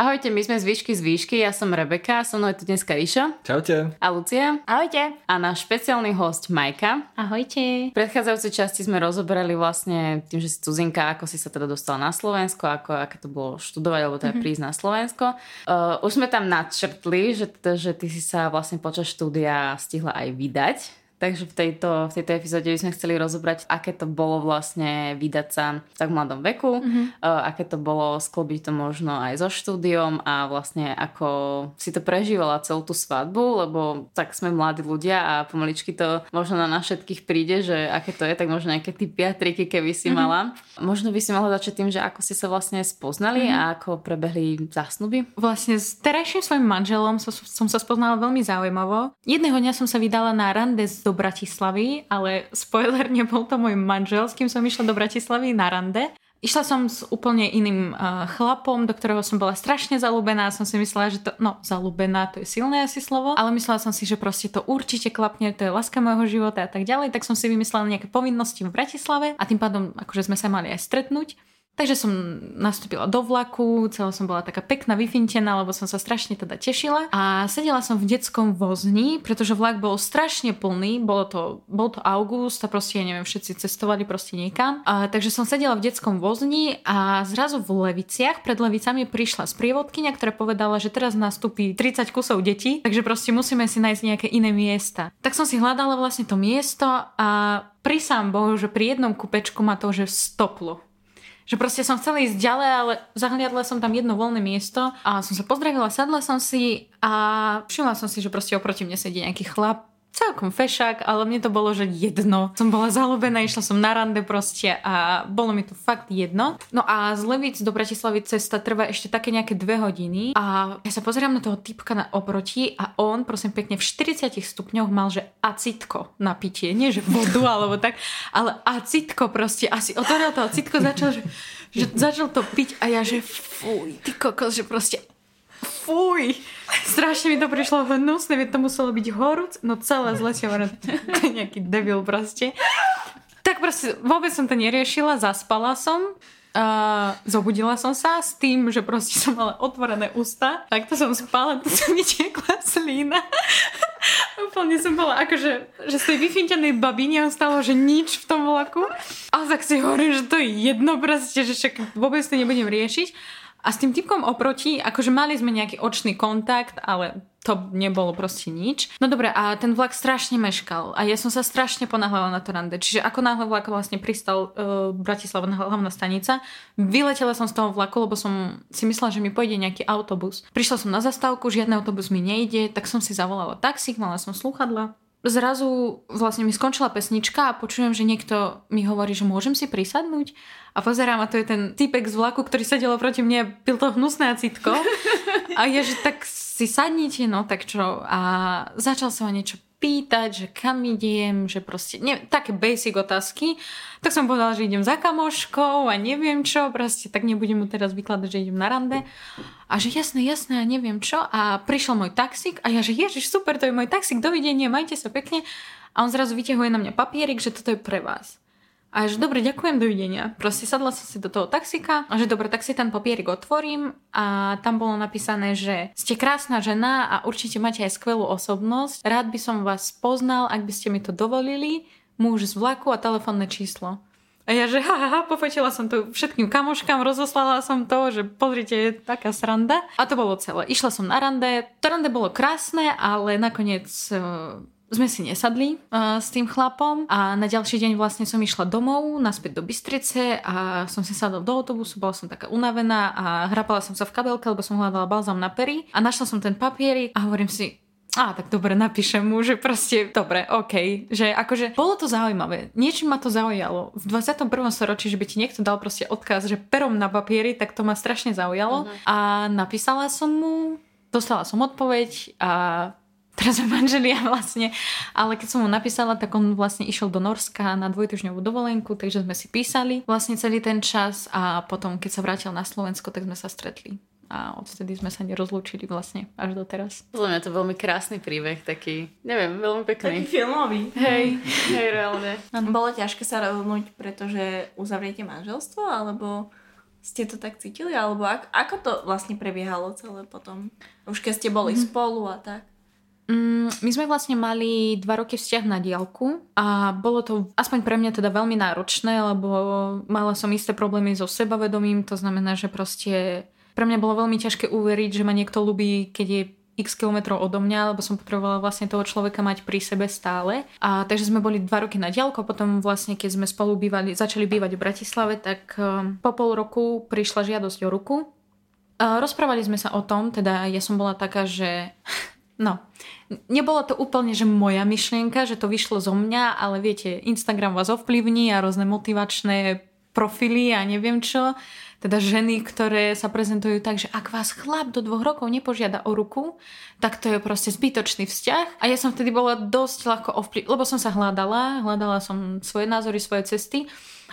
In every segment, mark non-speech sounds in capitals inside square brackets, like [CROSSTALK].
Ahojte, my sme z Výšky z Výšky, ja som Rebeka, so mnou je tu dneska Ríša. Čaute. A Lucia. Ahojte. A náš špeciálny host Majka. Ahojte. V predchádzajúcej časti sme rozoberali vlastne tým, že si cudzinka, ako si sa teda dostala na Slovensko, ako, aké to bolo študovať, alebo teda mm-hmm. prísť na Slovensko. Uh, už sme tam nadčrtli, že, že ty si sa vlastne počas štúdia stihla aj vydať Takže v tejto, v tejto epizóde by sme chceli rozobrať, aké to bolo vlastne vydať sa v tak mladom veku, mm-hmm. uh, aké to bolo sklobiť to možno aj so štúdiom a vlastne ako si to prežívala celú tú svadbu, lebo tak sme mladí ľudia a pomaličky to možno na nás všetkých príde, že aké to je, tak možno nejaké typy a triky, keby si mm-hmm. mala. Možno by si mohla začať tým, že ako ste sa vlastne spoznali mm-hmm. a ako prebehli zásnuby. Vlastne s terajším svojim manželom som, som sa spoznala veľmi zaujímavo. Jedného dňa som sa vydala na rande s do Bratislavy, ale spoiler, nebol to môj manžel, s kým som išla do Bratislavy na rande. Išla som s úplne iným uh, chlapom, do ktorého som bola strašne zalúbená. Som si myslela, že to, no zalúbená, to je silné asi slovo, ale myslela som si, že proste to určite klapne, to je láska môjho života a tak ďalej. Tak som si vymyslela nejaké povinnosti v Bratislave a tým pádom akože sme sa mali aj stretnúť. Takže som nastúpila do vlaku, celá som bola taká pekná, vyfintená, lebo som sa strašne teda tešila. A sedela som v detskom vozni, pretože vlak bol strašne plný, bolo to, bol to august a proste, ja neviem, všetci cestovali proste niekam. A, takže som sedela v detskom vozni a zrazu v Leviciach, pred Levicami prišla sprievodkynia, ktorá povedala, že teraz nastúpi 30 kusov detí, takže proste musíme si nájsť nejaké iné miesta. Tak som si hľadala vlastne to miesto a prisám Bohu, že pri jednom kupečku ma to že stoplo že proste som chcela ísť ďalej, ale zahliadla som tam jedno voľné miesto a som sa pozdravila, sadla som si a všimla som si, že proste oproti mne sedí nejaký chlap, celkom fešák, ale mne to bolo, že jedno. Som bola zalúbená, išla som na rande proste a bolo mi to fakt jedno. No a z Levic do Bratislavy cesta trvá ešte také nejaké dve hodiny a ja sa pozerám na toho typka na oproti a on, prosím pekne, v 40 stupňoch mal, že acitko na pitie. Nie, že vodu alebo tak, ale acitko proste. Asi otvoril to acitko, začal, že, že začal to piť a ja, že fuj, ty kokos, že proste fuj. Strašne mi to prišlo hnusné, veď to muselo byť horúc, no celé zle si hovorím, to je nejaký debil proste. Tak proste vôbec som to neriešila, zaspala som. Uh, zobudila som sa s tým, že proste som mala otvorené ústa. Tak to som spala, to sa [LAUGHS] mi tiekla slína. [LAUGHS] Úplne som bola akože, že z tej vyfintenej babiny ostalo, že nič v tom vlaku. A tak si hovorím, že to je jedno proste, že však vôbec to nebudem riešiť. A s tým typkom oproti, akože mali sme nejaký očný kontakt, ale to nebolo proste nič. No dobre, a ten vlak strašne meškal a ja som sa strašne ponáhľala na to rande. Čiže ako náhle vlak vlastne pristal uh, Bratislava hlavná stanica, vyletela som z toho vlaku, lebo som si myslela, že mi pôjde nejaký autobus. Prišla som na zastávku, žiadny autobus mi nejde, tak som si zavolala taxík, mala som slúchadla zrazu vlastne mi skončila pesnička a počujem, že niekto mi hovorí, že môžem si prisadnúť. A pozerám a to je ten typek z vlaku, ktorý sedel proti mne, pil to hnusné citko [LAUGHS] a je, že tak si sadnite, no tak čo? A začal sa o niečo pýtať, že kam idem, že proste, ne, také basic otázky. Tak som povedala, že idem za kamoškou a neviem čo, proste tak nebudem mu teraz vykladať, že idem na rande. A že jasné, jasné a neviem čo. A prišiel môj taxík a ja, že ježiš, super, to je môj taxík, dovidenia, majte sa pekne. A on zrazu vyťahuje na mňa papierik, že toto je pre vás. A že dobre, ďakujem, dovidenia. Proste sadla som si do toho taxika a že dobre, tak si ten papierik otvorím a tam bolo napísané, že ste krásna žena a určite máte aj skvelú osobnosť. Rád by som vás poznal, ak by ste mi to dovolili. Muž z vlaku a telefónne číslo. A ja, že ha, ha, ha, pofotila som to všetkým kamoškám, rozoslala som to, že pozrite, je taká sranda. A to bolo celé. Išla som na rande. To rande bolo krásne, ale nakoniec sme si nesadli uh, s tým chlapom a na ďalší deň vlastne som išla domov, naspäť do Bystrice a som si sadla do autobusu, bola som taká unavená a hrapala som sa v kabelke, lebo som hľadala balzam na pery a našla som ten papierik a hovorím si, a tak dobre, napíšem mu, že proste, dobre, OK. Že akože bolo to zaujímavé. Niečím ma to zaujalo. V 21. storočí, že by ti niekto dal proste odkaz, že perom na papieri, tak to ma strašne zaujalo. Uh-huh. A napísala som mu, dostala som odpoveď a teraz sme manželia vlastne, ale keď som mu napísala, tak on vlastne išiel do Norska na dvojtyžňovú dovolenku, takže sme si písali vlastne celý ten čas a potom, keď sa vrátil na Slovensko, tak sme sa stretli a odtedy sme sa nerozlúčili vlastne až do teraz. Podľa mňa to veľmi krásny príbeh, taký, neviem, veľmi pekný. Taký filmový. Hej, hej, reálne. Bolo ťažké sa rozhodnúť, pretože uzavriete manželstvo, alebo ste to tak cítili? Alebo ako, ako to vlastne prebiehalo celé potom? Už keď ste boli mm. spolu a tak? Mm, my sme vlastne mali dva roky vzťah na diálku a bolo to aspoň pre mňa teda veľmi náročné, lebo mala som isté problémy so sebavedomím, to znamená, že proste pre mňa bolo veľmi ťažké uveriť, že ma niekto ľubí, keď je x kilometrov odo mňa, lebo som potrebovala vlastne toho človeka mať pri sebe stále. A takže sme boli dva roky na diálku, potom vlastne keď sme spolu bývali, začali bývať v Bratislave, tak um, po pol roku prišla žiadosť o ruku. A rozprávali sme sa o tom, teda ja som bola taká, že [LAUGHS] No, nebolo to úplne, že moja myšlienka, že to vyšlo zo mňa, ale viete, Instagram vás ovplyvní a rôzne motivačné profily a neviem čo. Teda ženy, ktoré sa prezentujú tak, že ak vás chlap do dvoch rokov nepožiada o ruku, tak to je proste zbytočný vzťah. A ja som vtedy bola dosť ľahko ovplyvnená, lebo som sa hľadala, hľadala som svoje názory, svoje cesty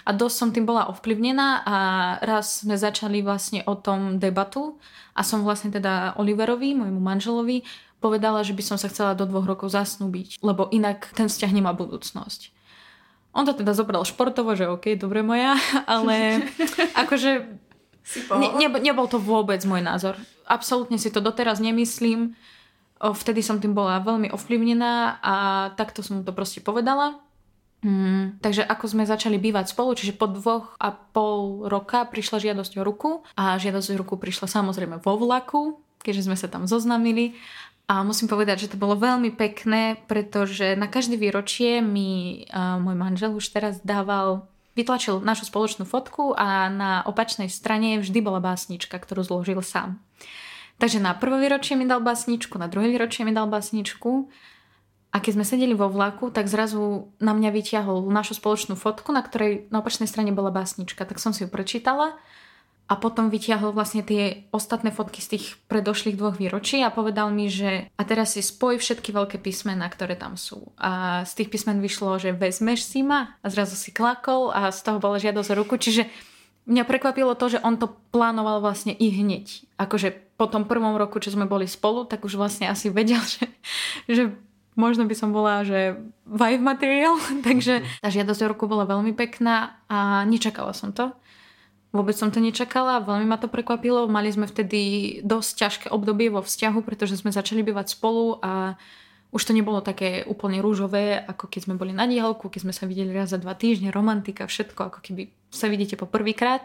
a dosť som tým bola ovplyvnená a raz sme začali vlastne o tom debatu a som vlastne teda Oliverovi, môjmu manželovi, povedala, že by som sa chcela do dvoch rokov zasnúbiť, lebo inak ten vzťah nemá budúcnosť. On to teda zobral športovo, že OK, dobre moja, [LAUGHS] ale [LAUGHS] akože ne, ne, nebol to vôbec môj názor. Absolútne si to doteraz nemyslím. Vtedy som tým bola veľmi ovplyvnená a takto som to proste povedala. Hmm, takže ako sme začali bývať spolu, čiže po dvoch a pol roka prišla žiadosť o ruku a žiadosť o ruku prišla samozrejme vo vlaku, keďže sme sa tam zoznamili a musím povedať, že to bolo veľmi pekné, pretože na každé výročie mi môj manžel už teraz dával, vytlačil našu spoločnú fotku a na opačnej strane vždy bola básnička, ktorú zložil sám. Takže na prvé výročie mi dal básničku, na druhé výročie mi dal básničku a keď sme sedeli vo vlaku, tak zrazu na mňa vyťahol našu spoločnú fotku, na ktorej na opačnej strane bola básnička. Tak som si ju prečítala a potom vytiahol vlastne tie ostatné fotky z tých predošlých dvoch výročí a povedal mi, že a teraz si spoj všetky veľké písmená, ktoré tam sú. A z tých písmen vyšlo, že vezmeš si ma a zrazu si klakol a z toho bola žiadosť o ruku. Čiže mňa prekvapilo to, že on to plánoval vlastne i hneď. Akože po tom prvom roku, čo sme boli spolu, tak už vlastne asi vedel, že, že možno by som bola, že vibe material, [LAUGHS] takže tá žiadosť o ruku bola veľmi pekná a nečakala som to. Vôbec som to nečakala, veľmi ma to prekvapilo. Mali sme vtedy dosť ťažké obdobie vo vzťahu, pretože sme začali bývať spolu a už to nebolo také úplne rúžové, ako keď sme boli na diálku, keď sme sa videli raz za dva týždne, romantika, všetko, ako keby sa vidíte po prvýkrát.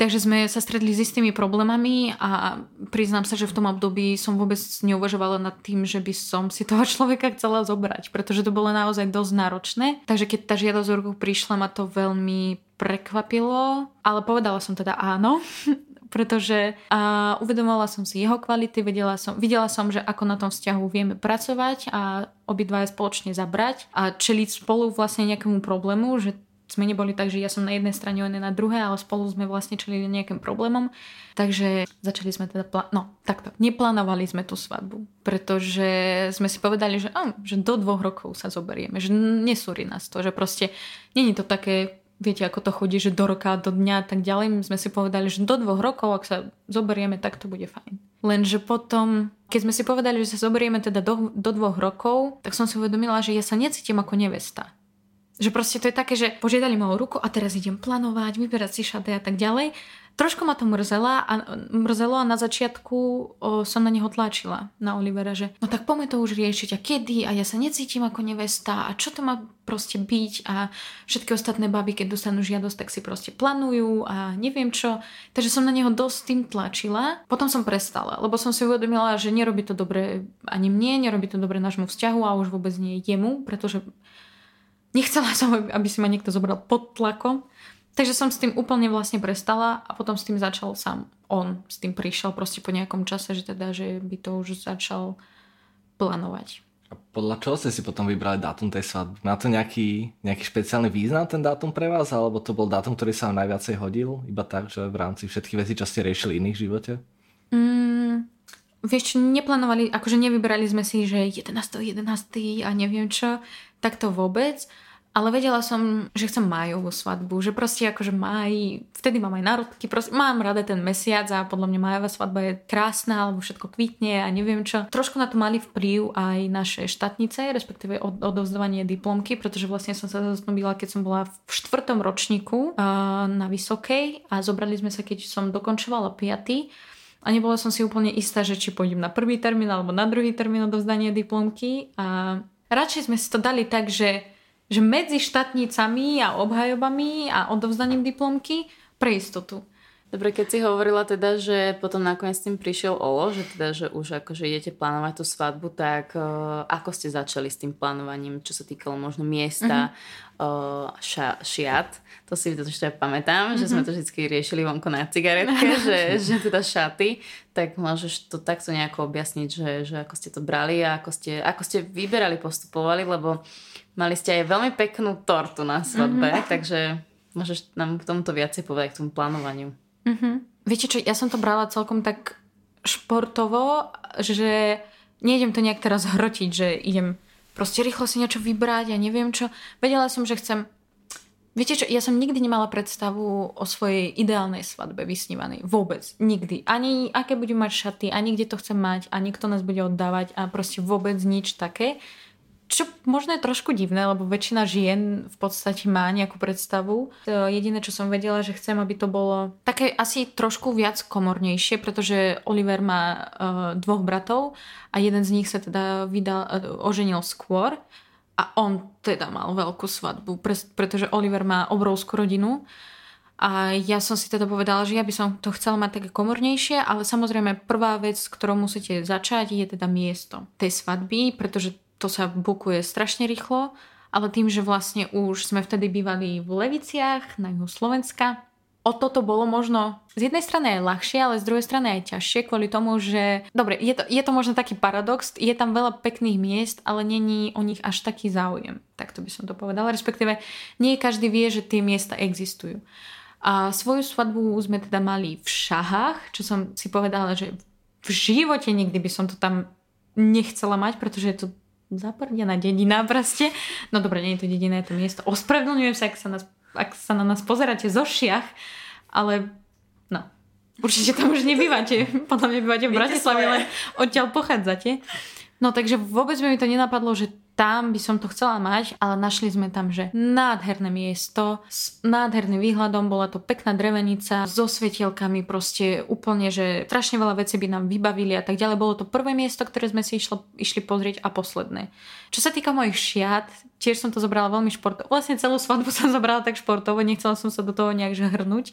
Takže sme sa stretli s istými problémami a priznám sa, že v tom období som vôbec neuvažovala nad tým, že by som si toho [LAUGHS] človeka chcela zobrať, pretože to bolo naozaj dosť náročné. Takže keď tá žiadosť o ruku prišla, ma to veľmi prekvapilo, ale povedala som teda áno, [LAUGHS] pretože a uvedomovala som si jeho kvality, vedela som, videla som, že ako na tom vzťahu vieme pracovať a obidva spoločne zabrať a čeliť spolu vlastne nejakému problému, že sme neboli tak, že ja som na jednej strane, on je na druhej, ale spolu sme vlastne čelili nejakým problémom. Takže začali sme teda, plá- no takto, neplánovali sme tú svadbu, pretože sme si povedali, že, á, že do dvoch rokov sa zoberieme, že nesúri nás to, že proste není to také viete, ako to chodí, že do roka, do dňa a tak ďalej. My sme si povedali, že do dvoch rokov, ak sa zoberieme, tak to bude fajn. Lenže potom, keď sme si povedali, že sa zoberieme teda do, do dvoch rokov, tak som si uvedomila, že ja sa necítim ako nevesta. Že proste to je také, že požiadali ma ruku a teraz idem plánovať, vyberať si šaty a tak ďalej. Trošku ma to mrzela a, mrzelo a na začiatku o, som na neho tlačila, na Olivera, že no tak poďme to už riešiť a kedy a ja sa necítim ako nevesta a čo to má proste byť a všetky ostatné baby, keď dostanú žiadosť, tak si proste plánujú a neviem čo. Takže som na neho dosť tým tlačila. Potom som prestala, lebo som si uvedomila, že nerobí to dobre ani mne, nerobí to dobre nášmu vzťahu a už vôbec nie jemu, pretože nechcela som, aby si ma niekto zobral pod tlakom. Takže som s tým úplne vlastne prestala a potom s tým začal sám. On s tým prišiel proste po nejakom čase, že teda, že by to už začal plánovať. A podľa čoho ste si potom vybrali dátum tej svadby? Má to nejaký, nejaký špeciálny význam ten dátum pre vás? Alebo to bol dátum, ktorý sa vám najviacej hodil? Iba tak, že v rámci všetkých vecí, čo ste riešili iných v živote? Mm, vieš, neplánovali, akože nevybrali sme si, že 11. 11. a neviem čo, tak to vôbec ale vedela som, že chcem májovú svadbu, že proste akože máj, vtedy mám aj národky, proste mám rada ten mesiac a podľa mňa májová svadba je krásna, alebo všetko kvitne a neviem čo. Trošku na to mali vplyv aj naše štátnice, respektíve od, odovzdávanie diplomky, pretože vlastne som sa zasnubila, keď som bola v štvrtom ročníku uh, na Vysokej a zobrali sme sa, keď som dokončovala piaty a nebola som si úplne istá, že či pôjdem na prvý termín alebo na druhý termín odovzdania diplomky a radšej sme si to dali tak, že že medzi štátnicami a obhajobami a odovzdaním diplomky pre istotu. Dobre, keď si hovorila teda, že potom nakoniec s tým prišiel Olo, že teda, že už akože idete plánovať tú svadbu, tak uh, ako ste začali s tým plánovaním, čo sa týkalo možno miesta, mm-hmm. uh, ša, šiat, to si to ešte pamätám, mm-hmm. že sme mhm. to vždy riešili vonko na cigaretke, [LAUGHS] že, že teda šaty, tak môžeš to takto nejako objasniť, že, že ako ste to brali a ako ste, ako ste vyberali, postupovali, lebo Mali ste aj veľmi peknú tortu na svadbe, mm-hmm. takže môžeš nám k tomuto viacej povedať, k tomu plánovaniu. Mm-hmm. Viete čo, ja som to brala celkom tak športovo, že nejdem to nejak teraz hrotiť, že idem proste rýchlo si niečo vybrať a neviem čo. Vedela som, že chcem... Viete čo, ja som nikdy nemala predstavu o svojej ideálnej svadbe vysnívanej. Vôbec. Nikdy. Ani aké budem mať šaty, ani kde to chcem mať, ani kto nás bude oddávať a proste vôbec nič také. Čo možno je trošku divné, lebo väčšina žien v podstate má nejakú predstavu. Jediné, čo som vedela, že chcem, aby to bolo také asi trošku viac komornejšie, pretože Oliver má uh, dvoch bratov a jeden z nich sa teda vydal, uh, oženil skôr a on teda mal veľkú svadbu, pre, pretože Oliver má obrovskú rodinu. A ja som si teda povedala, že ja by som to chcela mať také komornejšie, ale samozrejme prvá vec, ktorou musíte začať, je teda miesto tej svadby, pretože to sa bukuje strašne rýchlo, ale tým, že vlastne už sme vtedy bývali v Leviciach na juhu Slovenska, o toto bolo možno z jednej strany aj ľahšie, ale z druhej strany aj ťažšie kvôli tomu, že dobre, je to, je to možno taký paradox, je tam veľa pekných miest, ale není o nich až taký záujem. Tak to by som to povedala. Respektíve nie každý vie, že tie miesta existujú. A svoju svadbu sme teda mali v Šahách, čo som si povedala, že v živote nikdy by som to tam nechcela mať, pretože je to zaprdená dedina proste. No dobre, nie je to dedina, je to miesto. Ospravedlňujem sa, ak sa, nás, ak sa na nás pozeráte zo šiach, ale no, určite tam už nebývate. [LAUGHS] Podľa mňa bývate v Bratislave, len odtiaľ pochádzate. No takže vôbec mi to nenapadlo, že tam by som to chcela mať, ale našli sme tam, že nádherné miesto s nádherným výhľadom, bola to pekná drevenica so svetielkami, proste úplne, že strašne veľa vecí by nám vybavili a tak ďalej. Bolo to prvé miesto, ktoré sme si išlo, išli pozrieť a posledné. Čo sa týka mojich šiat, tiež som to zobrala veľmi športovo. Vlastne celú svadbu som zobrala tak športovo, nechcela som sa do toho nejak hrnúť.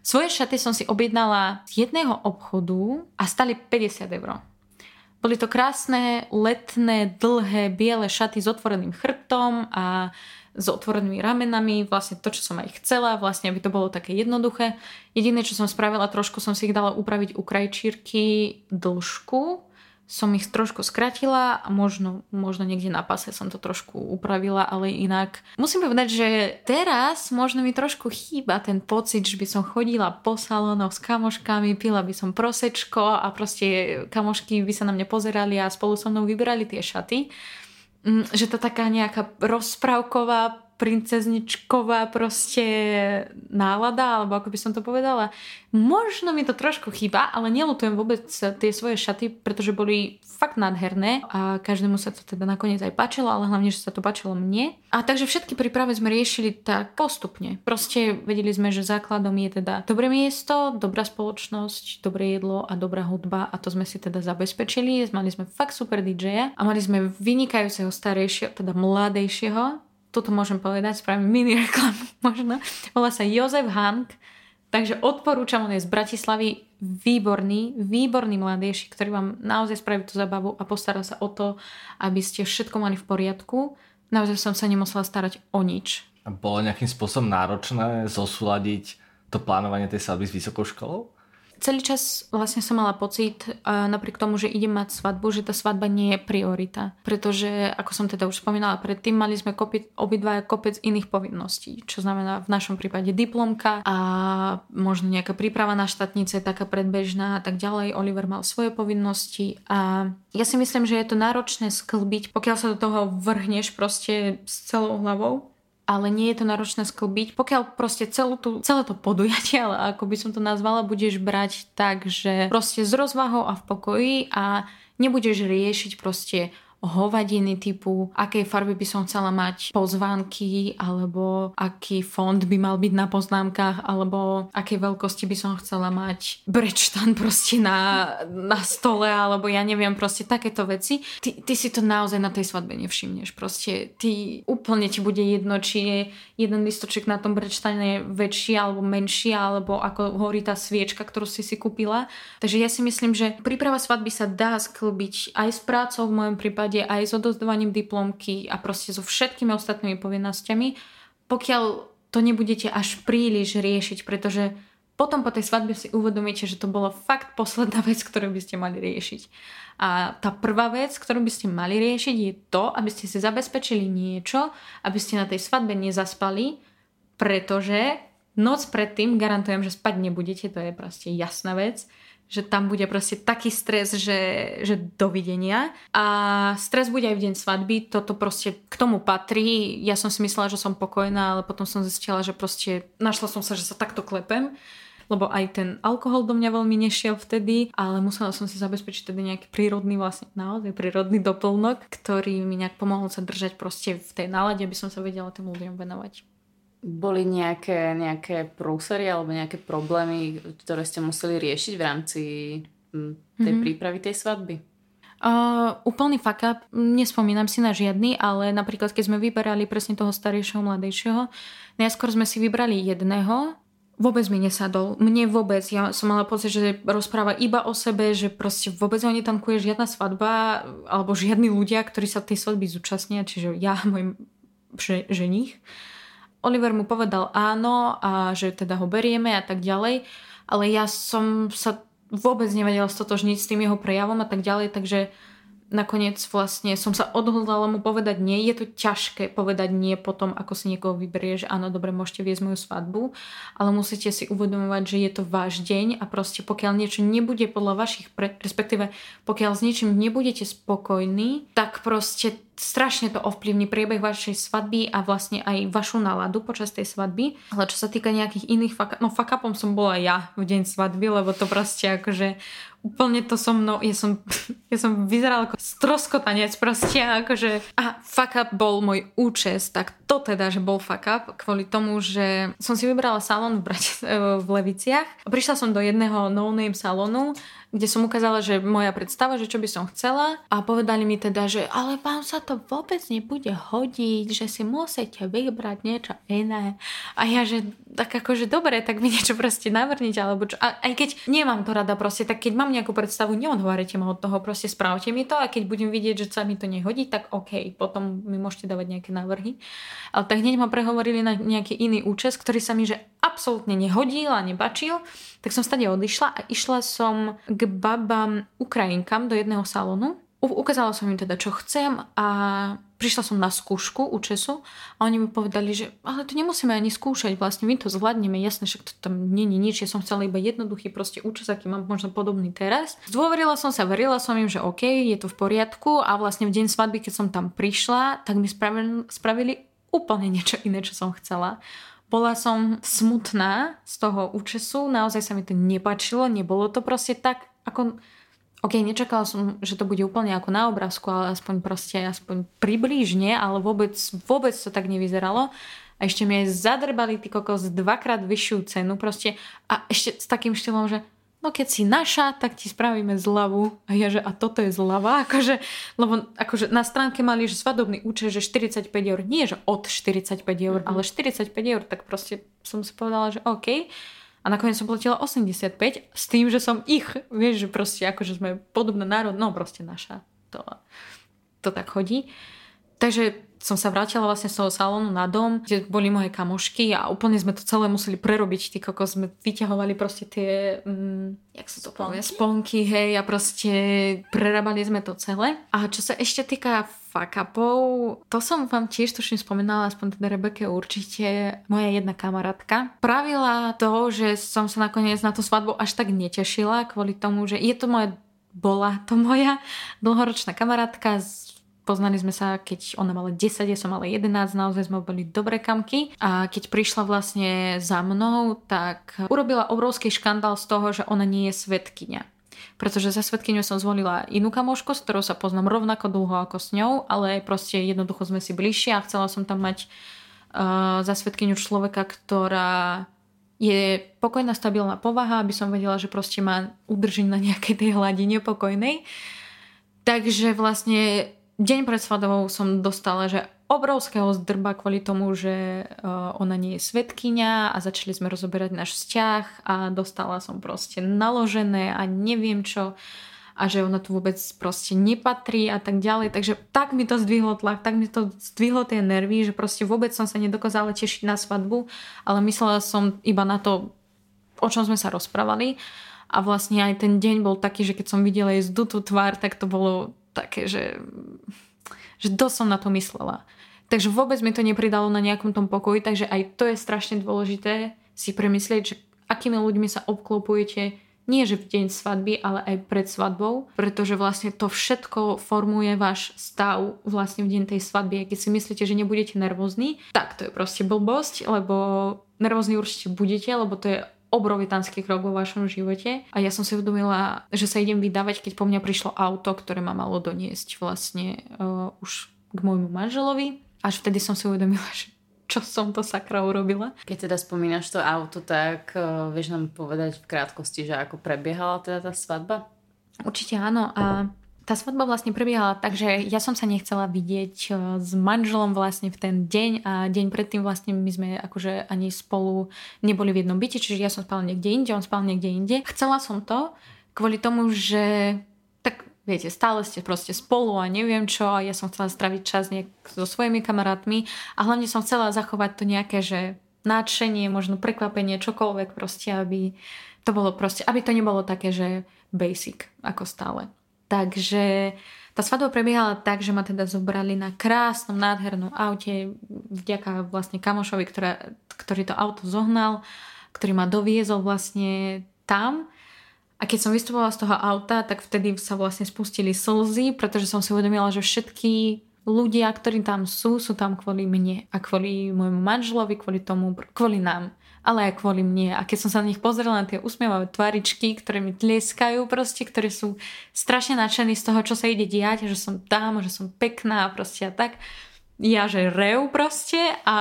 Svoje šaty som si objednala z jedného obchodu a stali 50 eur. Boli to krásne, letné, dlhé, biele šaty s otvoreným chrbtom a s otvorenými ramenami, vlastne to, čo som aj chcela, vlastne aby to bolo také jednoduché. Jediné, čo som spravila, trošku som si ich dala upraviť u krajčírky dĺžku, som ich trošku skratila a možno, možno niekde na pase som to trošku upravila, ale inak musím povedať, že teraz možno mi trošku chýba ten pocit, že by som chodila po salónoch s kamoškami, pila by som prosečko a proste kamošky by sa na mňa pozerali a spolu so mnou vyberali tie šaty. Mm, že to taká nejaká rozprávková princezničková proste nálada, alebo ako by som to povedala. Možno mi to trošku chýba, ale nelutujem vôbec tie svoje šaty, pretože boli fakt nádherné a každému sa to teda nakoniec aj páčilo, ale hlavne, že sa to páčilo mne. A takže všetky prípravy sme riešili tak postupne. Proste vedeli sme, že základom je teda dobré miesto, dobrá spoločnosť, dobré jedlo a dobrá hudba a to sme si teda zabezpečili. Mali sme fakt super DJ a mali sme vynikajúceho starejšieho, teda mladejšieho toto môžem povedať, spravím mini reklamu [LAUGHS] možno. Volá sa Jozef Hank, takže odporúčam, on je z Bratislavy, výborný, výborný mladejší, ktorý vám naozaj spraví tú zabavu a postará sa o to, aby ste všetko mali v poriadku. Naozaj som sa nemusela starať o nič. A bolo nejakým spôsobom náročné zosúľadiť to plánovanie tej svadby s vysokou školou? Celý čas vlastne som mala pocit, napriek tomu, že idem mať svadbu, že tá svadba nie je priorita. Pretože, ako som teda už spomínala predtým, mali sme kopit, obidva kopec iných povinností. Čo znamená v našom prípade diplomka a možno nejaká príprava na štátnice, taká predbežná a tak ďalej. Oliver mal svoje povinnosti a ja si myslím, že je to náročné sklbiť, pokiaľ sa do toho vrhneš proste s celou hlavou ale nie je to náročné sklbiť. Pokiaľ proste celú tú, celé to podujatie, ale ako by som to nazvala, budeš brať tak, že proste s rozvahou a v pokoji a nebudeš riešiť proste hovadiny typu, akej farby by som chcela mať pozvánky, alebo aký fond by mal byť na poznámkach, alebo akej veľkosti by som chcela mať brečtan proste na, na stole, alebo ja neviem, proste takéto veci. Ty, ty si to naozaj na tej svadbe nevšimneš. Proste ty úplne ti bude jedno, či je jeden listoček na tom brečtane väčší alebo menší, alebo ako horí tá sviečka, ktorú si si kúpila. Takže ja si myslím, že príprava svadby sa dá sklbiť aj s prácou v mojom prípade prípade aj s odozdovaním diplomky a proste so všetkými ostatnými povinnosťami, pokiaľ to nebudete až príliš riešiť, pretože potom po tej svadbe si uvedomíte, že to bolo fakt posledná [LAUGHS] vec, ktorú by ste mali riešiť. A tá prvá vec, ktorú by ste mali riešiť, je to, aby ste si zabezpečili niečo, aby ste na tej svadbe nezaspali, pretože noc predtým garantujem, že spať nebudete, to je proste jasná vec že tam bude proste taký stres, že, že dovidenia. A stres bude aj v deň svadby, toto proste k tomu patrí. Ja som si myslela, že som pokojná, ale potom som zistila, že proste našla som sa, že sa takto klepem lebo aj ten alkohol do mňa veľmi nešiel vtedy, ale musela som si zabezpečiť tedy nejaký prírodný, vlastne naozaj prírodný doplnok, ktorý mi nejak pomohol sa držať proste v tej nálade, aby som sa vedela tým ľuďom venovať. Boli nejaké, nejaké prúsery alebo nejaké problémy, ktoré ste museli riešiť v rámci tej mm-hmm. prípravy tej svadby? Uh, úplný fuck up, nespomínam si na žiadny, ale napríklad keď sme vyberali presne toho starejšieho, mladejšieho, najskôr sme si vybrali jedného, vôbec mi nesadol. Mne vôbec, ja som mala pocit, že rozpráva iba o sebe, že proste vôbec ho netankuje žiadna svadba alebo žiadni ľudia, ktorí sa tej svadby zúčastnia, čiže ja, môj ženich. Oliver mu povedal áno a že teda ho berieme a tak ďalej, ale ja som sa vôbec nevedela stotožniť s tým jeho prejavom a tak ďalej, takže nakoniec vlastne som sa odhodlala mu povedať nie. Je to ťažké povedať nie potom, ako si niekoho vyberie, že áno, dobre, môžete viesť moju svadbu, ale musíte si uvedomovať, že je to váš deň a proste pokiaľ niečo nebude podľa vašich, pre, respektíve pokiaľ s niečím nebudete spokojní, tak proste strašne to ovplyvní priebeh vašej svadby a vlastne aj vašu náladu počas tej svadby. Ale čo sa týka nejakých iných fuck, no fuck som bola ja v deň svadby, lebo to proste akože úplne to so mnou, ja som, ja som vyzerala ako stroskotanec proste, akože a fuck up bol môj účes, tak to teda, že bol fuck up, kvôli tomu, že som si vybrala salón v, Brati- [LAUGHS] v Leviciach. Prišla som do jedného no-name salónu kde som ukázala, že moja predstava, že čo by som chcela a povedali mi teda, že ale vám sa to vôbec nebude hodiť, že si musíte vybrať niečo iné. A ja, že tak akože dobre, tak mi niečo proste navrniť, alebo čo. A aj keď nemám to rada proste, tak keď mám nejakú predstavu, neodhovárajte ma od toho, proste správte mi to a keď budem vidieť, že sa mi to nehodí, tak OK, potom mi môžete dávať nejaké návrhy. Ale tak hneď ma prehovorili na nejaký iný účes, ktorý sa mi že absolútne nehodil a nebačil, tak som stade odišla a išla som k babám Ukrajinkám do jedného salónu. Ukázala som im teda, čo chcem a prišla som na skúšku účesu a oni mi povedali, že ale to nemusíme ani skúšať, vlastne my to zvládneme, jasne, však to tam nie je nič, ja som chcela iba jednoduchý proste účes, aký mám možno podobný teraz. Zdôverila som sa, verila som im, že OK, je to v poriadku a vlastne v deň svadby, keď som tam prišla, tak mi spravili, spravili úplne niečo iné, čo som chcela. Bola som smutná z toho účesu, naozaj sa mi to nepačilo, nebolo to proste tak, ako... Ok, nečakala som, že to bude úplne ako na obrázku, ale aspoň proste, aspoň približne, ale vôbec, vôbec to tak nevyzeralo. A ešte mi aj zadrbali ty kokos dvakrát vyššiu cenu proste a ešte s takým štýlom, že no keď si naša, tak ti spravíme zľavu. A ja, že a toto je zľava, akože, lebo akože na stránke mali, že svadobný účet, že 45 eur, nie že od 45 eur, mm-hmm. ale 45 eur, tak proste som si povedala, že OK. A nakoniec som platila 85 s tým, že som ich, vieš, že proste akože sme podobná národ, no proste naša. To, to tak chodí. Takže som sa vrátila vlastne z toho salónu na dom, kde boli moje kamošky a úplne sme to celé museli prerobiť. Ty kokos sme vyťahovali proste tie, mm, jak sa to povie, sponky, hej, a proste prerábali sme to celé. A čo sa ešte týka fuck upov, to som vám tiež tuším spomínala, aspoň teda Rebeke určite, moja jedna kamarátka. Pravila to, že som sa nakoniec na tú svadbu až tak netešila kvôli tomu, že je to moja, bola to moja dlhoročná kamarátka z Poznali sme sa, keď ona mala 10, ja som mala 11, naozaj sme boli dobré kamky. A keď prišla vlastne za mnou, tak urobila obrovský škandál z toho, že ona nie je svetkynia pretože za svetkyňou som zvolila inú kamošku, s ktorou sa poznám rovnako dlho ako s ňou, ale proste jednoducho sme si bližšie a chcela som tam mať uh, za svetkyňu človeka, ktorá je pokojná, stabilná povaha, aby som vedela, že proste ma udrží na nejakej tej hladine pokojnej. Takže vlastne deň pred svadobou som dostala, že obrovského zdrba kvôli tomu, že uh, ona nie je svetkynia a začali sme rozoberať náš vzťah a dostala som proste naložené a neviem čo a že ona tu vôbec proste nepatrí a tak ďalej. Takže tak mi to zdvihlo tlak, tak mi to zdvihlo tie nervy, že proste vôbec som sa nedokázala tešiť na svadbu, ale myslela som iba na to, o čom sme sa rozprávali. A vlastne aj ten deň bol taký, že keď som videla jej zdutú tvár, tak to bolo také, že, že dosť som na to myslela. Takže vôbec mi to nepridalo na nejakom tom pokoji, takže aj to je strašne dôležité si premyslieť, že akými ľuďmi sa obklopujete nie že v deň svadby, ale aj pred svadbou, pretože vlastne to všetko formuje váš stav vlastne v deň tej svadby. A keď si myslíte, že nebudete nervózni, tak to je proste blbosť, lebo nervózni určite budete, lebo to je obrovitánsky krok vo vašom živote. A ja som si uvedomila, že sa idem vydávať, keď po mňa prišlo auto, ktoré ma malo doniesť vlastne uh, už k môjmu manželovi až vtedy som si uvedomila, [LAUGHS] že čo som to sakra urobila. Keď teda spomínaš to auto, tak uh, vieš nám povedať v krátkosti, že ako prebiehala teda tá svadba? Určite áno a tá svadba vlastne prebiehala tak, že ja som sa nechcela vidieť e, s manželom vlastne v ten deň a deň predtým vlastne my sme akože ani spolu neboli v jednom byte, čiže ja som spala niekde inde, on spal niekde inde. Chcela som to kvôli tomu, že viete, stále ste proste spolu a neviem čo a ja som chcela straviť čas nejak so svojimi kamarátmi a hlavne som chcela zachovať to nejaké, že nadšenie, možno prekvapenie, čokoľvek proste, aby to bolo proste, aby to nebolo také, že basic ako stále. Takže tá svadba prebiehala tak, že ma teda zobrali na krásnom, nádhernom aute vďaka vlastne kamošovi, ktoré, ktorý to auto zohnal, ktorý ma doviezol vlastne tam. A keď som vystupovala z toho auta, tak vtedy sa vlastne spustili slzy, pretože som si uvedomila, že všetky ľudia, ktorí tam sú, sú tam kvôli mne a kvôli môjmu manželovi, kvôli tomu, kvôli nám ale aj kvôli mne. A keď som sa na nich pozrela na tie usmievavé tvaričky, ktoré mi tlieskajú proste, ktoré sú strašne nadšení z toho, čo sa ide diať, že som tam, že som pekná proste a tak, ja že rev proste a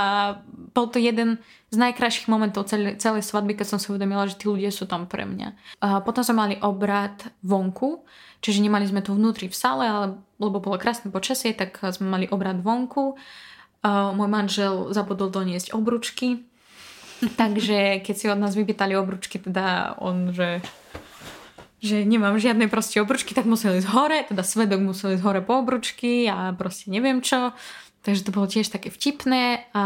bol to jeden z najkrajších momentov celej, celej svadby, keď som si uvedomila, že tí ľudia sú tam pre mňa. A potom sme mali obrad vonku, čiže nemali sme to vnútri v sále, ale lebo bolo krásne počasie, tak sme mali obrad vonku. A môj manžel zabudol doniesť obručky, takže keď si od nás vypýtali obručky, teda on, že že nemám žiadne proste obručky, tak museli ísť hore, teda svedok musel ísť hore po obručky a proste neviem čo. Takže to bolo tiež také vtipné a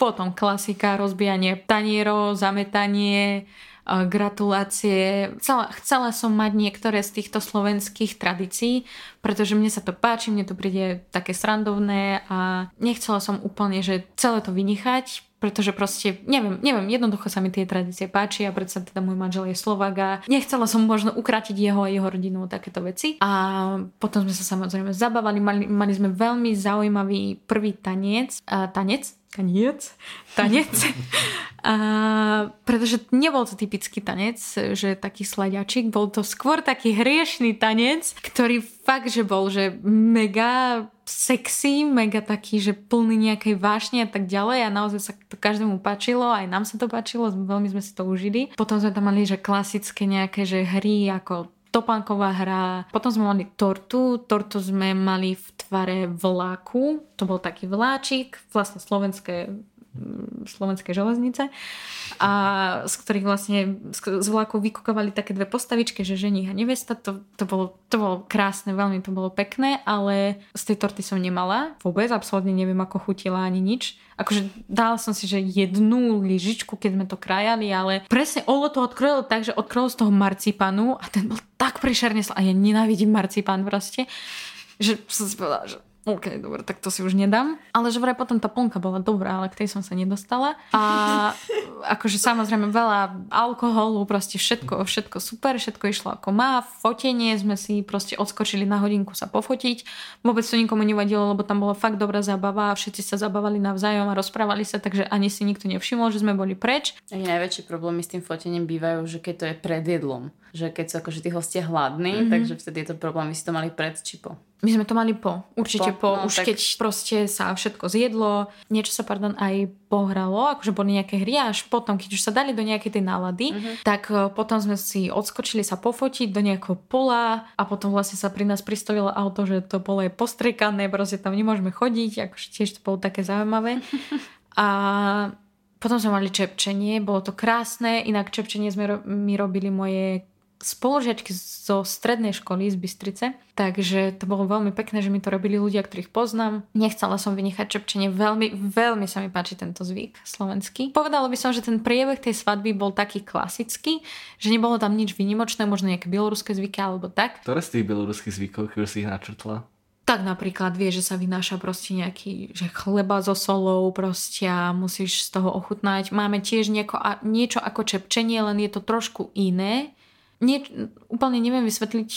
potom klasika, rozbijanie tanierov, zametanie, gratulácie. Chcela, chcela som mať niektoré z týchto slovenských tradícií, pretože mne sa to páči, mne to príde také srandovné a nechcela som úplne, že celé to vynechať, pretože proste, neviem, neviem, jednoducho sa mi tie tradície páčia, predsa teda môj manžel je Slovak a nechcela som možno ukratiť jeho a jeho rodinu takéto veci. A potom sme sa samozrejme zabávali, mali, mali sme veľmi zaujímavý prvý tanec, uh, tanec, taniec, tanec. A, pretože nebol to typický tanec, že taký sladiačik, bol to skôr taký hriešný tanec, ktorý fakt, že bol, že mega sexy, mega taký, že plný nejakej vášne a tak ďalej a naozaj sa to každému páčilo, aj nám sa to páčilo, veľmi sme si to užili. Potom sme tam mali, že klasické nejaké, že hry ako topánková hra. Potom sme mali tortu. Tortu sme mali v tvare vláku. To bol taký vláčik, vlastne slovenské mm, slovenské železnice a z ktorých vlastne z vlakov vykúkovali také dve postavičky, že ženich a nevesta, to, to, bolo, to bolo krásne, veľmi to bolo pekné, ale z tej torty som nemala vôbec, absolútne neviem ako chutila ani nič. Akože dala som si, že jednu lyžičku, keď sme to krajali, ale presne Olo to odkrojilo tak, že odkrojilo z toho marcipanu a ten bol tak prišerne a ja nenávidím marcipán proste, že som si povedala, že OK, dobre, tak to si už nedám. Ale že vraj potom tá plnka bola dobrá, ale k tej som sa nedostala. A [LAUGHS] akože samozrejme veľa alkoholu, proste všetko, všetko super, všetko išlo ako má. Fotenie sme si proste odskočili na hodinku sa pofotiť. Vôbec to nikomu nevadilo, lebo tam bola fakt dobrá zábava a všetci sa zabávali navzájom a rozprávali sa, takže ani si nikto nevšimol, že sme boli preč. Aj najväčšie problémy s tým fotením bývajú, že keď to je pred jedlom. Že keď sú akože tí hostia hladní, mm-hmm. takže vtedy je to problém. Vy ste to mali pred či po? My sme to mali po, určite po, po no, už tak... keď proste sa všetko zjedlo, niečo sa, pardon, aj pohralo, akože boli nejaké hry až potom, keď už sa dali do nejakej tej nálady, uh-huh. tak e, potom sme si odskočili sa pofotiť do nejakého pola a potom vlastne sa pri nás pristavilo auto, že to pole je postrekané, proste tam nemôžeme chodiť, akože tiež to bolo také zaujímavé. [LAUGHS] a potom sme mali čepčenie, bolo to krásne, inak čepčenie sme mi robili moje spolužiačky zo strednej školy z Bystrice, takže to bolo veľmi pekné, že mi to robili ľudia, ktorých poznám. Nechcela som vynechať čepčenie, veľmi, veľmi sa mi páči tento zvyk slovenský. Povedala by som, že ten priebeh tej svadby bol taký klasický, že nebolo tam nič vynimočné, možno nejaké bieloruské zvyky alebo tak. Ktoré z tých bieloruských zvykov, ktoré si ich načrtla? tak napríklad vie, že sa vynáša proste nejaký že chleba so solou proste a musíš z toho ochutnať. Máme tiež nieko, niečo ako čepčenie, len je to trošku iné nie, úplne neviem vysvetliť,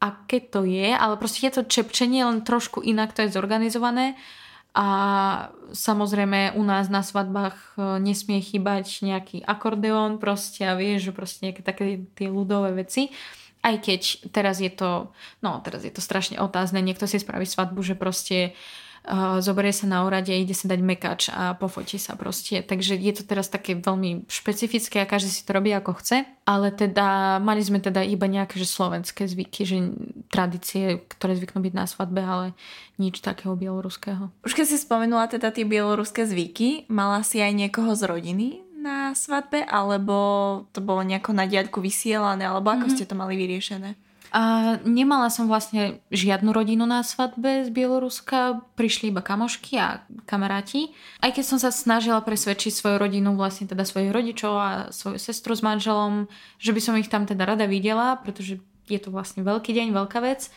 aké to je, ale proste je to čepčenie, len trošku inak to je zorganizované. A samozrejme u nás na svadbách e, nesmie chýbať nejaký akordeón proste a vieš, že proste nejaké také tie ľudové veci. Aj keď teraz je to, no teraz je to strašne otázne, niekto si spraví svadbu, že proste uh, zoberie sa na úrade, ide si dať mekač a pofotí sa proste. Takže je to teraz také veľmi špecifické a každý si to robí ako chce. Ale teda mali sme teda iba nejaké že slovenské zvyky, že tradície, ktoré zvyknú byť na svadbe, ale nič takého bieloruského. Už keď si spomenula teda tie bieloruské zvyky, mala si aj niekoho z rodiny na svadbe, alebo to bolo nejako na diaľku vysielané, alebo ako mm-hmm. ste to mali vyriešené? A nemala som vlastne žiadnu rodinu na svadbe z Bieloruska, prišli iba kamošky a kamaráti. Aj keď som sa snažila presvedčiť svoju rodinu, vlastne teda svojich rodičov a svoju sestru s manželom, že by som ich tam teda rada videla, pretože je to vlastne veľký deň, veľká vec.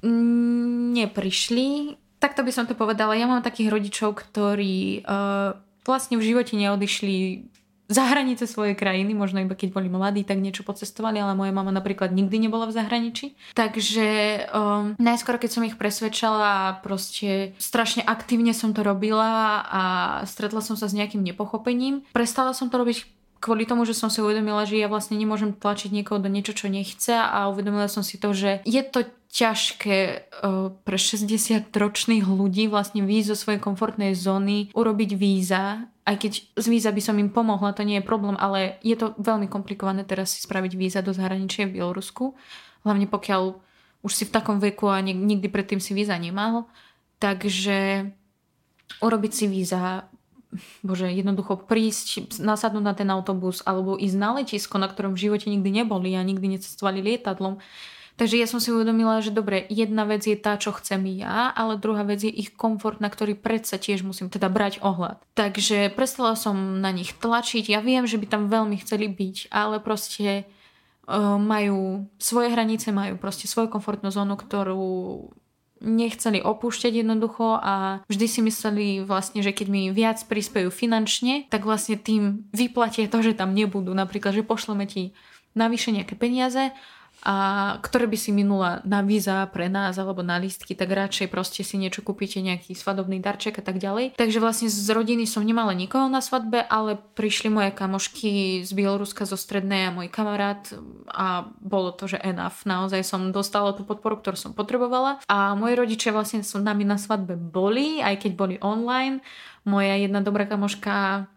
Neprišli. Takto by som to povedala. Ja mám takých rodičov, ktorí uh, vlastne v živote neodišli za hranice svojej krajiny, možno iba keď boli mladí, tak niečo pocestovali, ale moja mama napríklad nikdy nebola v zahraničí. Takže um, najskôr, keď som ich presvedčala, proste strašne aktívne som to robila a stretla som sa s nejakým nepochopením. Prestala som to robiť kvôli tomu, že som si uvedomila, že ja vlastne nemôžem tlačiť niekoho do niečo, čo nechce a uvedomila som si to, že je to ťažké uh, pre 60-ročných ľudí vlastne výjsť zo svojej komfortnej zóny, urobiť víza aj keď z víza by som im pomohla, to nie je problém, ale je to veľmi komplikované teraz si spraviť víza do zahraničia v Bielorusku, hlavne pokiaľ už si v takom veku a nikdy predtým si víza nemal. Takže urobiť si víza, bože, jednoducho prísť, nasadnúť na ten autobus alebo ísť na letisko, na ktorom v živote nikdy neboli a nikdy necestovali lietadlom, Takže ja som si uvedomila, že dobre, jedna vec je tá, čo chcem ja, ale druhá vec je ich komfort, na ktorý predsa tiež musím teda brať ohľad. Takže prestala som na nich tlačiť. Ja viem, že by tam veľmi chceli byť, ale proste uh, majú svoje hranice, majú proste svoju komfortnú zónu, ktorú nechceli opúšťať jednoducho a vždy si mysleli vlastne, že keď mi viac prispejú finančne, tak vlastne tým vyplatia to, že tam nebudú. Napríklad, že pošleme ti navyše nejaké peniaze a ktoré by si minula na víza pre nás alebo na listky, tak radšej proste si niečo kúpite, nejaký svadobný darček a tak ďalej. Takže vlastne z rodiny som nemala nikoho na svadbe, ale prišli moje kamošky z Bieloruska zo strednej a môj kamarát a bolo to, že enough. Naozaj som dostala tú podporu, ktorú som potrebovala a moji rodičia vlastne s nami na svadbe boli, aj keď boli online. Moja jedna dobrá kamoška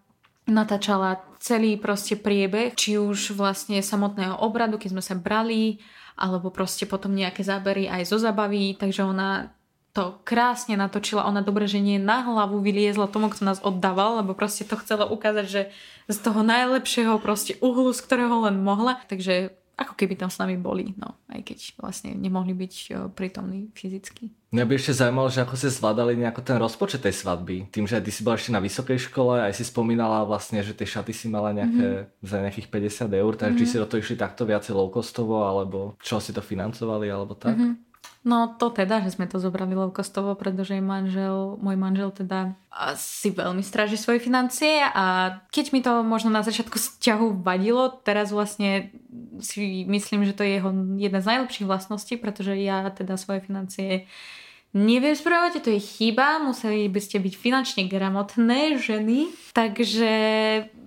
natáčala celý proste priebeh, či už vlastne samotného obradu, keď sme sa brali, alebo proste potom nejaké zábery aj zo zabaví, takže ona to krásne natočila, ona dobre, že nie na hlavu vyliezla tomu, kto nás oddával, lebo proste to chcela ukázať, že z toho najlepšieho proste uhlu, z ktorého len mohla, takže ako keby tam s nami boli, no, aj keď vlastne nemohli byť prítomní fyzicky. Mňa by ešte zaujímalo, že ako ste zvládali nejako ten rozpočet tej svadby. Tým, že ty si bola ešte na vysokej škole, aj si spomínala vlastne, že tie šaty si mala nejaké, mm-hmm. za nejakých 50 eur, takže mm-hmm. či si do toho išli takto viacej low costovo, alebo čo si to financovali, alebo tak? Mm-hmm. No to teda, že sme to zobrali low-costovo, pretože manžel, môj manžel teda si veľmi stráži svoje financie a keď mi to možno na začiatku vzťahu vadilo, teraz vlastne si myslím, že to je jeho jedna z najlepších vlastností, pretože ja teda svoje financie neviem správať, to je chyba, museli by ste byť finančne gramotné ženy, takže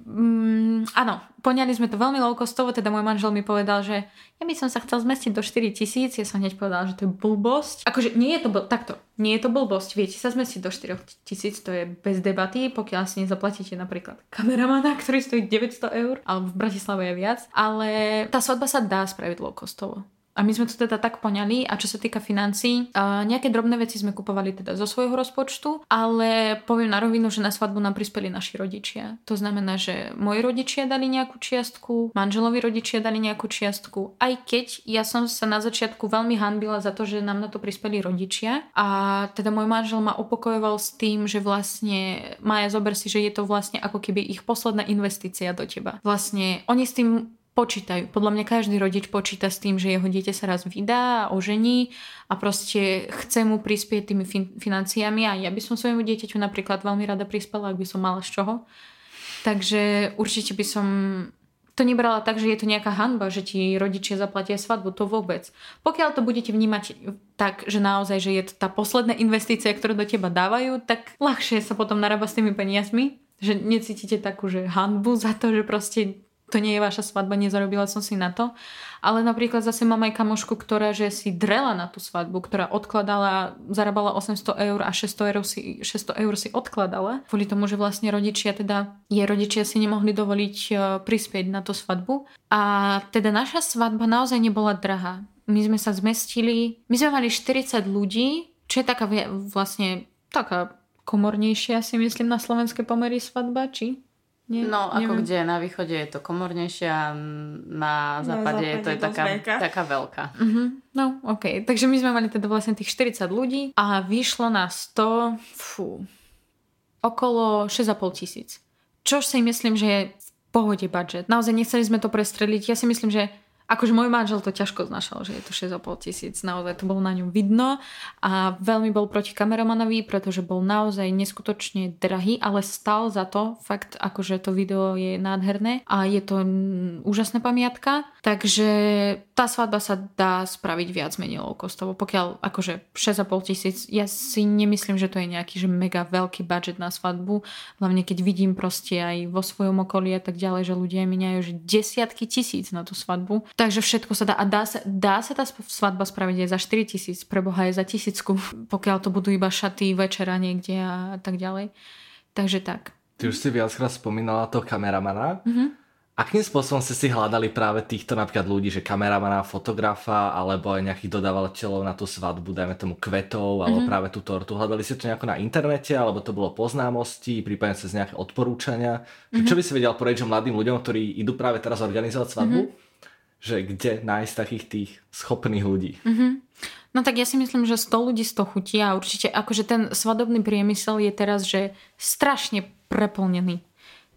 mm, áno, poňali sme to veľmi low-costovo, teda môj manžel mi povedal, že ja by som sa chcel zmestiť do 4 tisíc, ja som hneď povedal, že to je blbosť. Akože nie je to, bl- takto, nie je to blbosť, viete sa zmestiť do 4 tisíc, to je bez debaty, pokiaľ si nezaplatíte napríklad kameramana, ktorý stojí 900 eur, alebo v Bratislave je viac, ale tá svadba sa dá spraviť low-costovo. A my sme to teda tak poňali a čo sa týka financií, uh, nejaké drobné veci sme kupovali teda zo svojho rozpočtu, ale poviem na rovinu, že na svadbu nám prispeli naši rodičia. To znamená, že moji rodičia dali nejakú čiastku, manželovi rodičia dali nejakú čiastku, aj keď ja som sa na začiatku veľmi hanbila za to, že nám na to prispeli rodičia a teda môj manžel ma upokojoval s tým, že vlastne Maja zober si, že je to vlastne ako keby ich posledná investícia do teba. Vlastne oni s tým počítajú. Podľa mňa každý rodič počíta s tým, že jeho dieťa sa raz vydá a ožení a proste chce mu prispieť tými fin- financiami a ja by som svojmu dieťaťu napríklad veľmi rada prispela, ak by som mala z čoho. Takže určite by som to nebrala tak, že je to nejaká hanba, že ti rodičia zaplatia svadbu, to vôbec. Pokiaľ to budete vnímať tak, že naozaj, že je to tá posledná investícia, ktorú do teba dávajú, tak ľahšie sa potom narába s tými peniazmi, že necítite takú, že hanbu za to, že proste to nie je vaša svadba, nezarobila som si na to. Ale napríklad zase mám aj kamošku, ktorá že si drela na tú svadbu, ktorá odkladala, zarábala 800 eur a 600 eur si, 600 eur si odkladala. Kvôli tomu, že vlastne rodičia, teda jej rodičia si nemohli dovoliť e, prispieť na tú svadbu. A teda naša svadba naozaj nebola drahá. My sme sa zmestili, my sme mali 40 ľudí, čo je taká vlastne taká komornejšia si myslím na slovenské pomery svadba, či? Nie, no, neviem. ako kde, na východe je to komornejšie a na západe, na západe to je taká, taká veľká. Uh-huh. No, ok. Takže my sme mali teda vlastne tých 40 ľudí a vyšlo na 100, fú, okolo 6,5 tisíc. Čo si myslím, že je v pohode budget. Naozaj nechceli sme to prestreliť. Ja si myslím, že Akože môj manžel to ťažko znašal, že je to 6,5 tisíc, naozaj to bolo na ňom vidno a veľmi bol proti kameramanovi, pretože bol naozaj neskutočne drahý, ale stal za to, fakt akože to video je nádherné a je to úžasná pamiatka, takže tá svadba sa dá spraviť viac menej low costovo, pokiaľ akože 6,5 tisíc, ja si nemyslím, že to je nejaký že mega veľký budget na svadbu, hlavne keď vidím proste aj vo svojom okolí a tak ďalej, že ľudia miniajú že desiatky tisíc na tú svadbu, Takže všetko sa dá. A dá sa, dá sa tá svadba spraviť aj za 4 tisíc, preboha aj za tisícku, [LAUGHS] pokiaľ to budú iba šaty, večera niekde a tak ďalej. Takže tak. Ty už si viackrát spomínala toho kameramana. Mm-hmm. Akým spôsobom ste si hľadali práve týchto napríklad ľudí, že kameramana, fotografa alebo aj nejakých dodávateľov na tú svadbu, dajme tomu kvetov alebo mm-hmm. práve tú tortu? Hľadali ste to nejako na internete alebo to bolo poznámosti, prípadne cez nejaké odporúčania? Mm-hmm. Čo by si vedel poradiť mladým ľuďom, ktorí idú práve teraz organizovať svadbu? Mm-hmm že kde nájsť takých tých schopných ľudí. Mm-hmm. No tak ja si myslím, že 100 ľudí 100 chutí a určite akože ten svadobný priemysel je teraz, že strašne preplnený.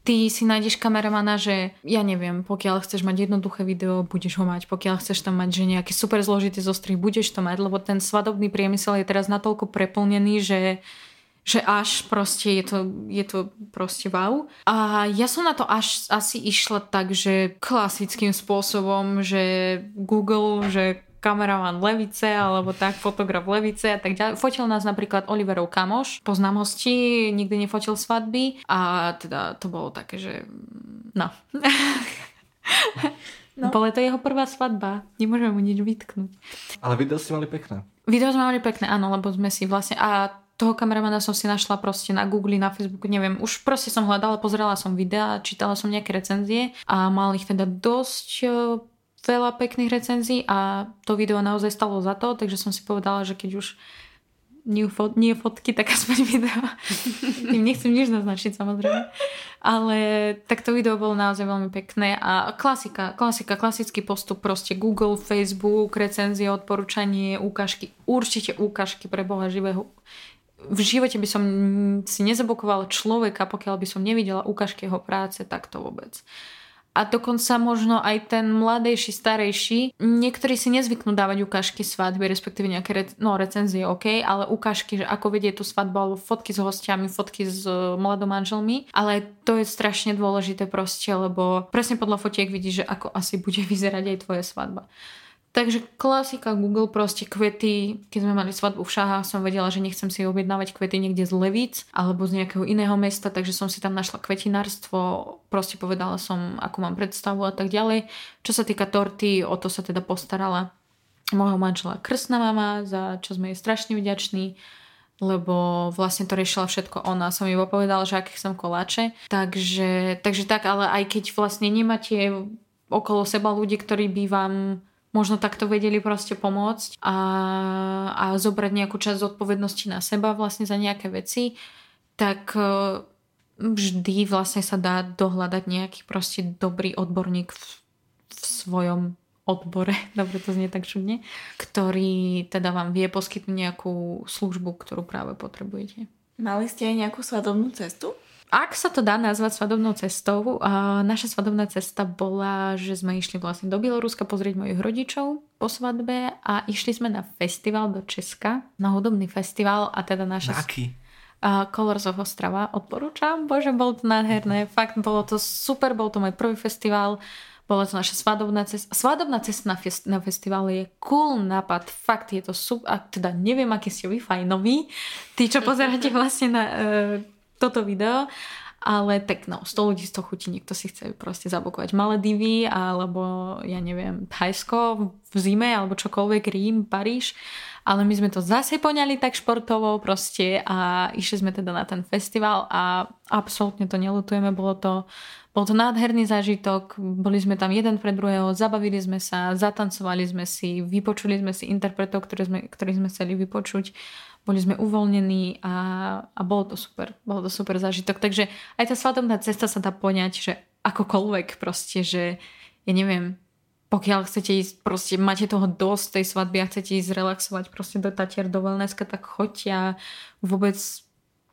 Ty si nájdeš kameramana, že ja neviem, pokiaľ chceš mať jednoduché video, budeš ho mať. Pokiaľ chceš tam mať, že nejaký super zložitý zostrih, budeš to mať, lebo ten svadobný priemysel je teraz natoľko preplnený, že že až proste je to, je to proste wow. A ja som na to až asi išla tak, že klasickým spôsobom, že Google, že kameraman Levice alebo tak, fotograf Levice a tak ďalej. Fotil nás napríklad Oliverov kamoš, poznám hosti, nikdy nefotil svadby a teda to bolo také, že no. [LAUGHS] No. Bolo to jeho prvá svadba. Nemôžeme mu nič vytknúť. Ale video ste mali pekné. Video sme mali pekné, áno, lebo sme si vlastne... A toho kameramana som si našla proste na Google, na Facebooku, neviem, už proste som hľadala, pozerala som videa, čítala som nejaké recenzie a mal ich teda dosť e, veľa pekných recenzií a to video naozaj stalo za to, takže som si povedala, že keď už nie, fot, nie fotky, tak aspoň [LAUGHS] video. Tým nechcem nič naznačiť samozrejme. Ale tak to video bolo naozaj veľmi pekné a klasika, klasika, klasický postup proste Google, Facebook, recenzie, odporúčanie, ukážky, určite ukážky pre Boha živého v živote by som si nezabokovala človeka, pokiaľ by som nevidela ukážky jeho práce, tak to vôbec. a dokonca možno aj ten mladejší, starejší, niektorí si nezvyknú dávať ukážky svadby, respektíve nejaké re- no, recenzie, OK, ale ukážky, že ako vedie tú svadbu, alebo fotky s hostiami, fotky s uh, mladomanželmi, ale to je strašne dôležité proste, lebo presne podľa fotiek vidíš, že ako asi bude [LAUGHS] vyzerať aj tvoja svadba. Takže klasika Google, proste kvety, keď sme mali svadbu v Šahách, som vedela, že nechcem si objednávať kvety niekde z Levíc alebo z nejakého iného mesta, takže som si tam našla kvetinárstvo, proste povedala som, akú mám predstavu a tak ďalej. Čo sa týka torty, o to sa teda postarala môjho manžela krstná mama, za čo sme jej strašne vďační lebo vlastne to riešila všetko ona. Som iba povedala, že aké som koláče. Takže, takže tak, ale aj keď vlastne nemáte okolo seba ľudí, ktorí by vám možno takto vedeli proste pomôcť a, a zobrať nejakú časť zodpovednosti na seba vlastne za nejaké veci, tak e, vždy vlastne sa dá dohľadať nejaký proste dobrý odborník v, v svojom odbore, [LAUGHS] dobre to znie tak čudne, ktorý teda vám vie poskytnúť nejakú službu, ktorú práve potrebujete. Mali ste aj nejakú svadobnú cestu? Ak sa to dá nazvať svadobnou cestou, a naša svadobná cesta bola, že sme išli vlastne do Bieloruska pozrieť mojich rodičov po svadbe a išli sme na festival do Česka, na hudobný festival a teda naša... Na aký? Uh, Colors of Ostrava odporúčam, bože, bolo to nádherné, fakt bolo to super, bol to môj prvý festival, bola to naša svadobná cesta. Svadobná cesta na, fest, na festival je cool nápad, fakt je to super, a teda neviem, aký ste vy fajnoví, tí, čo pozeráte [LAUGHS] vlastne na uh, toto video, ale tak no, 100 ľudí z toho chutí, niekto si chce proste zabukovať Maledivy alebo ja neviem, Thajsko v zime alebo čokoľvek, Rím, Paríž. Ale my sme to zase poňali tak športovo proste a išli sme teda na ten festival a absolútne to nelutujeme, bolo to, bol to nádherný zážitok, boli sme tam jeden pre druhého, zabavili sme sa, zatancovali sme si, vypočuli sme si interpretov, ktoré sme, ktorých sme chceli vypočuť boli sme uvoľnení a, a bolo to super. Bolo to super zážitok. Takže aj tá svadobná cesta sa dá poňať, že akokoľvek proste, že ja neviem, pokiaľ chcete ísť, proste máte toho dosť tej svadby a chcete ísť relaxovať proste do Tatier, do wellnesska, tak choďte a vôbec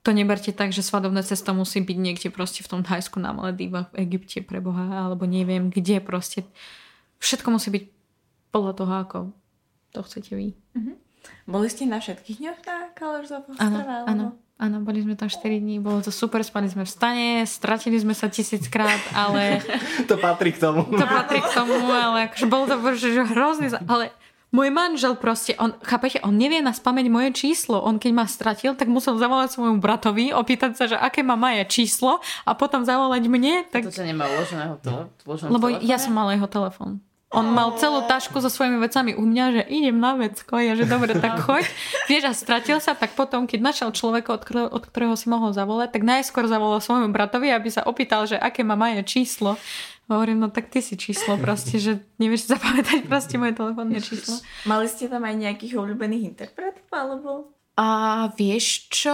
to neberte tak, že svadobná cesta musí byť niekde proste v tom Thajsku na Maledívach, v Egypte pre Boha, alebo neviem kde proste. Všetko musí byť podľa toho, ako to chcete vy. Mm-hmm. Boli ste na všetkých dňoch na Colors of Áno, áno. Áno, boli sme tam 4 dní, bolo to super, spali sme v stane, stratili sme sa tisíckrát, ale... [LAUGHS] to patrí k tomu. To patrí k tomu, ale akože bolo to že hrozný... Ale môj manžel proste, on, chápete, on nevie na spameť moje číslo. On keď ma stratil, tak musel zavolať svojmu bratovi, opýtať sa, že aké má Maja číslo a potom zavolať mne. Tak... To sa nemá uloženého to, Lebo ja som mala jeho telefón. On mal celú tašku so svojimi vecami u mňa, že idem na vecko, ja že dobre, tak choď. Vieš, a stratil sa, tak potom, keď našiel človeka, od ktorého, od ktorého si mohol zavolať, tak najskôr zavolal svojmu bratovi, aby sa opýtal, že aké má Maja číslo. Hovorím, no tak ty si číslo proste, že nevieš zapamätať proste moje telefónne číslo. Mali ste tam aj nejakých obľúbených interpretov, alebo? A vieš čo?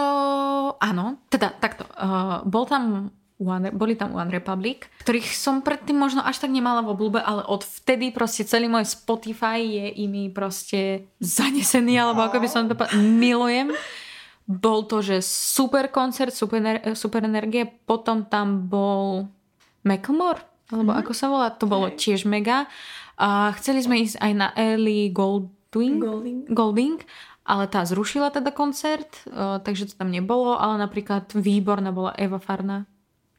Áno, teda takto. Uh, bol tam One, boli tam One Republic, ktorých som predtým možno až tak nemala v oblúbe, ale od vtedy proste celý môj Spotify je imi proste zanesený, alebo ako by som to povedala, milujem. Bol to, že super koncert, super, super energie, potom tam bol Macklemore, alebo mm-hmm. ako sa volá, to bolo tiež mega. A chceli sme ísť aj na Ellie Goldwing, Golding. Golding ale tá zrušila teda koncert, takže to tam nebolo, ale napríklad výborná bola Eva Farna,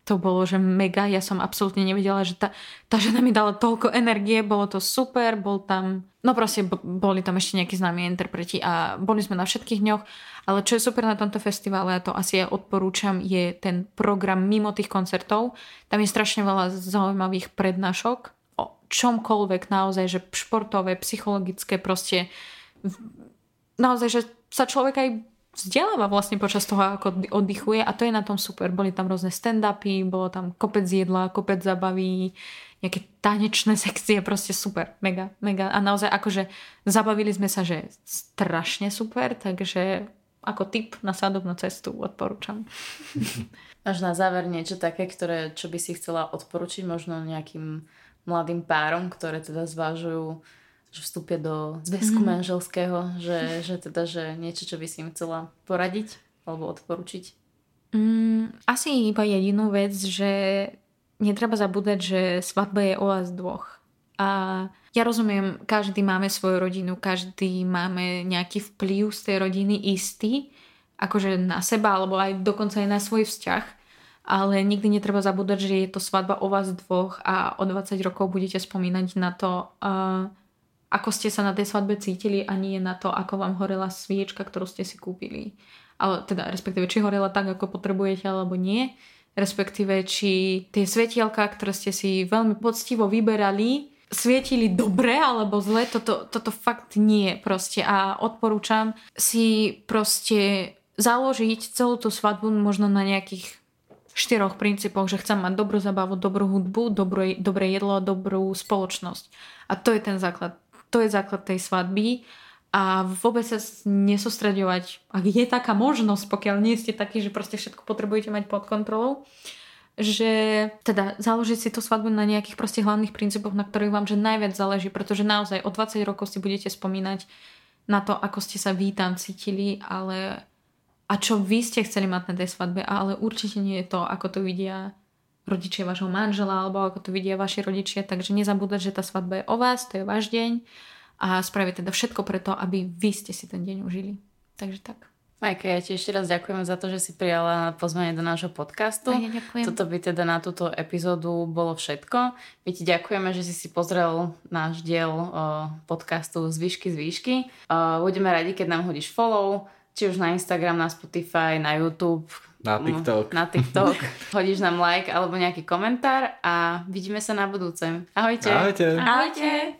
to bolo, že mega, ja som absolútne nevedela, že tá, tá žena mi dala toľko energie, bolo to super, bol tam, no proste boli tam ešte nejakí známi interpreti a boli sme na všetkých dňoch, ale čo je super na tomto festivale, a to asi ja odporúčam, je ten program mimo tých koncertov. Tam je strašne veľa zaujímavých prednášok o čomkoľvek naozaj, že športové, psychologické, proste naozaj, že sa človek aj vzdeláva vlastne počas toho, ako oddychuje a to je na tom super. Boli tam rôzne stand-upy, bolo tam kopec jedla, kopec zabaví, nejaké tanečné [LAUGHS] sekcie, proste super, mega, mega. A naozaj akože zabavili sme sa, že strašne super, takže ako tip na sadobnú cestu odporúčam. [LAUGHS] Až na záver niečo také, ktoré, čo by si chcela odporučiť možno nejakým mladým párom, ktoré teda zvážujú že vstúpia do zväzku mm-hmm. manželského, že, že teda, že niečo, čo by si im chcela poradiť alebo odporučiť? Mm, asi iba jedinú vec, že netreba zabúdať, že svadba je o vás dvoch. A ja rozumiem, každý máme svoju rodinu, každý máme nejaký vplyv z tej rodiny istý, akože na seba, alebo aj dokonca aj na svoj vzťah. Ale nikdy netreba zabúdať, že je to svadba o vás dvoch a o 20 rokov budete spomínať na to, uh, ako ste sa na tej svadbe cítili a nie na to, ako vám horela sviečka, ktorú ste si kúpili. Ale teda, respektíve, či horela tak, ako potrebujete, alebo nie. Respektíve, či tie svetielka, ktoré ste si veľmi poctivo vyberali, svietili dobre alebo zle, toto, toto fakt nie proste. A odporúčam si proste založiť celú tú svadbu možno na nejakých štyroch princípoch, že chcem mať dobrú zabavu, dobrú hudbu, dobré, dobré jedlo a dobrú spoločnosť. A to je ten základ. To je základ tej svadby. A vôbec sa nesústredovať, ak je taká možnosť, pokiaľ nie ste takí, že proste všetko potrebujete mať pod kontrolou, že teda založiť si tú svadbu na nejakých proste hlavných princípoch, na ktorých vám že najviac záleží, pretože naozaj o 20 rokov si budete spomínať na to, ako ste sa vy tam cítili, ale a čo vy ste chceli mať na tej svadbe, ale určite nie je to, ako to vidia rodičia vášho manžela alebo ako to vidia vaši rodičia, takže nezabúdať, že tá svadba je o vás, to je váš deň a spraviť teda všetko preto, aby vy ste si ten deň užili. Takže tak. Majka, ja ti ešte raz ďakujem za to, že si prijala pozvanie do nášho podcastu. A ja ďakujem. Toto by teda na túto epizódu bolo všetko. My ti ďakujeme, že si si pozrel náš diel podcastu z výšky z výšky. Budeme radi, keď nám hodíš follow, či už na Instagram, na Spotify, na YouTube. Na TikTok. Na TikTok. [LAUGHS] Hodíš nám like alebo nejaký komentár a vidíme sa na budúce. Ahojte. Ahojte. Ahojte.